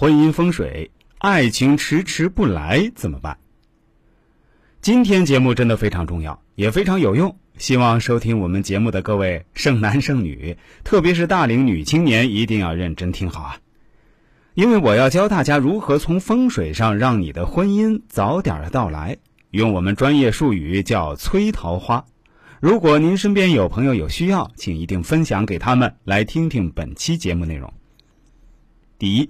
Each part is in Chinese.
婚姻风水，爱情迟迟不来怎么办？今天节目真的非常重要，也非常有用。希望收听我们节目的各位剩男剩女，特别是大龄女青年，一定要认真听好啊！因为我要教大家如何从风水上让你的婚姻早点的到来，用我们专业术语叫催桃花。如果您身边有朋友有需要，请一定分享给他们，来听听本期节目内容。第一。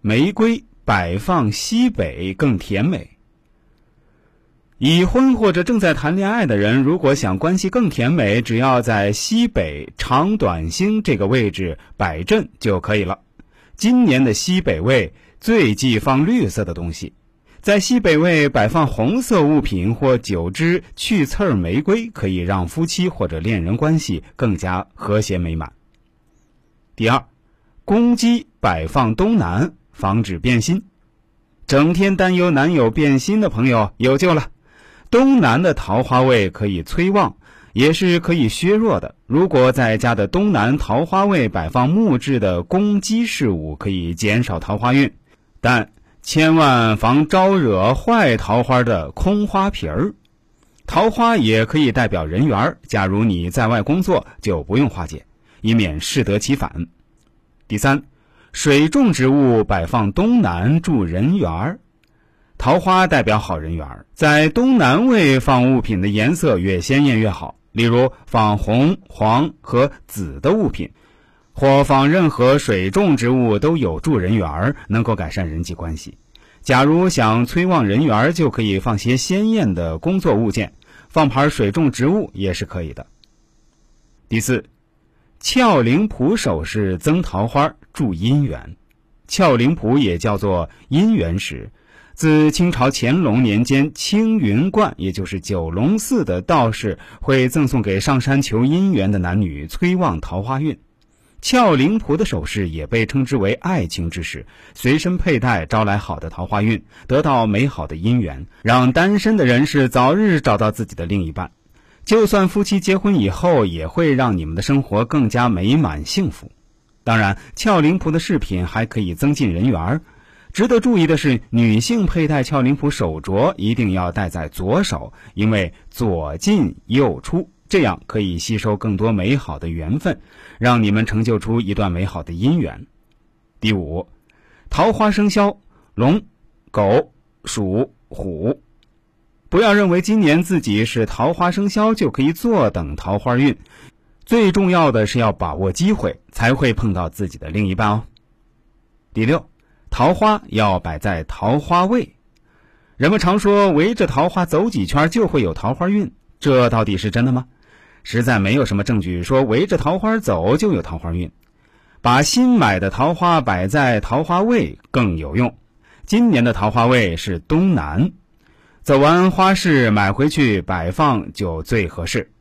玫瑰摆放西北更甜美。已婚或者正在谈恋爱的人，如果想关系更甜美，只要在西北长短星这个位置摆阵就可以了。今年的西北位最忌放绿色的东西，在西北位摆放红色物品或九支去刺儿玫瑰，可以让夫妻或者恋人关系更加和谐美满。第二，公鸡摆放东南。防止变心，整天担忧男友变心的朋友有救了。东南的桃花位可以催旺，也是可以削弱的。如果在家的东南桃花位摆放木质的攻击事物，可以减少桃花运，但千万防招惹坏桃花的空花瓶儿。桃花也可以代表人缘，假如你在外工作，就不用化解，以免适得其反。第三。水种植物摆放东南助人缘儿，桃花代表好人缘儿，在东南位放物品的颜色越鲜艳越好。例如放红、黄和紫的物品，或放任何水种植物都有助人缘儿，能够改善人际关系。假如想催旺人缘儿，就可以放些鲜艳的工作物件，放盘水种植物也是可以的。第四。俏灵谱首饰增桃花助姻缘，俏灵谱也叫做姻缘石，自清朝乾隆年间青云观，也就是九龙寺的道士会赠送给上山求姻缘的男女，催旺桃花运。俏灵谱的首饰也被称之为爱情之石，随身佩戴招来好的桃花运，得到美好的姻缘，让单身的人士早日找到自己的另一半。就算夫妻结婚以后，也会让你们的生活更加美满幸福。当然，俏灵谱的饰品还可以增进人缘儿。值得注意的是，女性佩戴俏灵谱手镯一定要戴在左手，因为左进右出，这样可以吸收更多美好的缘分，让你们成就出一段美好的姻缘。第五，桃花生肖龙、狗、鼠、虎。不要认为今年自己是桃花生肖就可以坐等桃花运，最重要的是要把握机会，才会碰到自己的另一半哦。第六，桃花要摆在桃花位。人们常说围着桃花走几圈就会有桃花运，这到底是真的吗？实在没有什么证据说围着桃花走就有桃花运。把新买的桃花摆在桃花位更有用。今年的桃花位是东南。走完花市买回去摆放就最合适。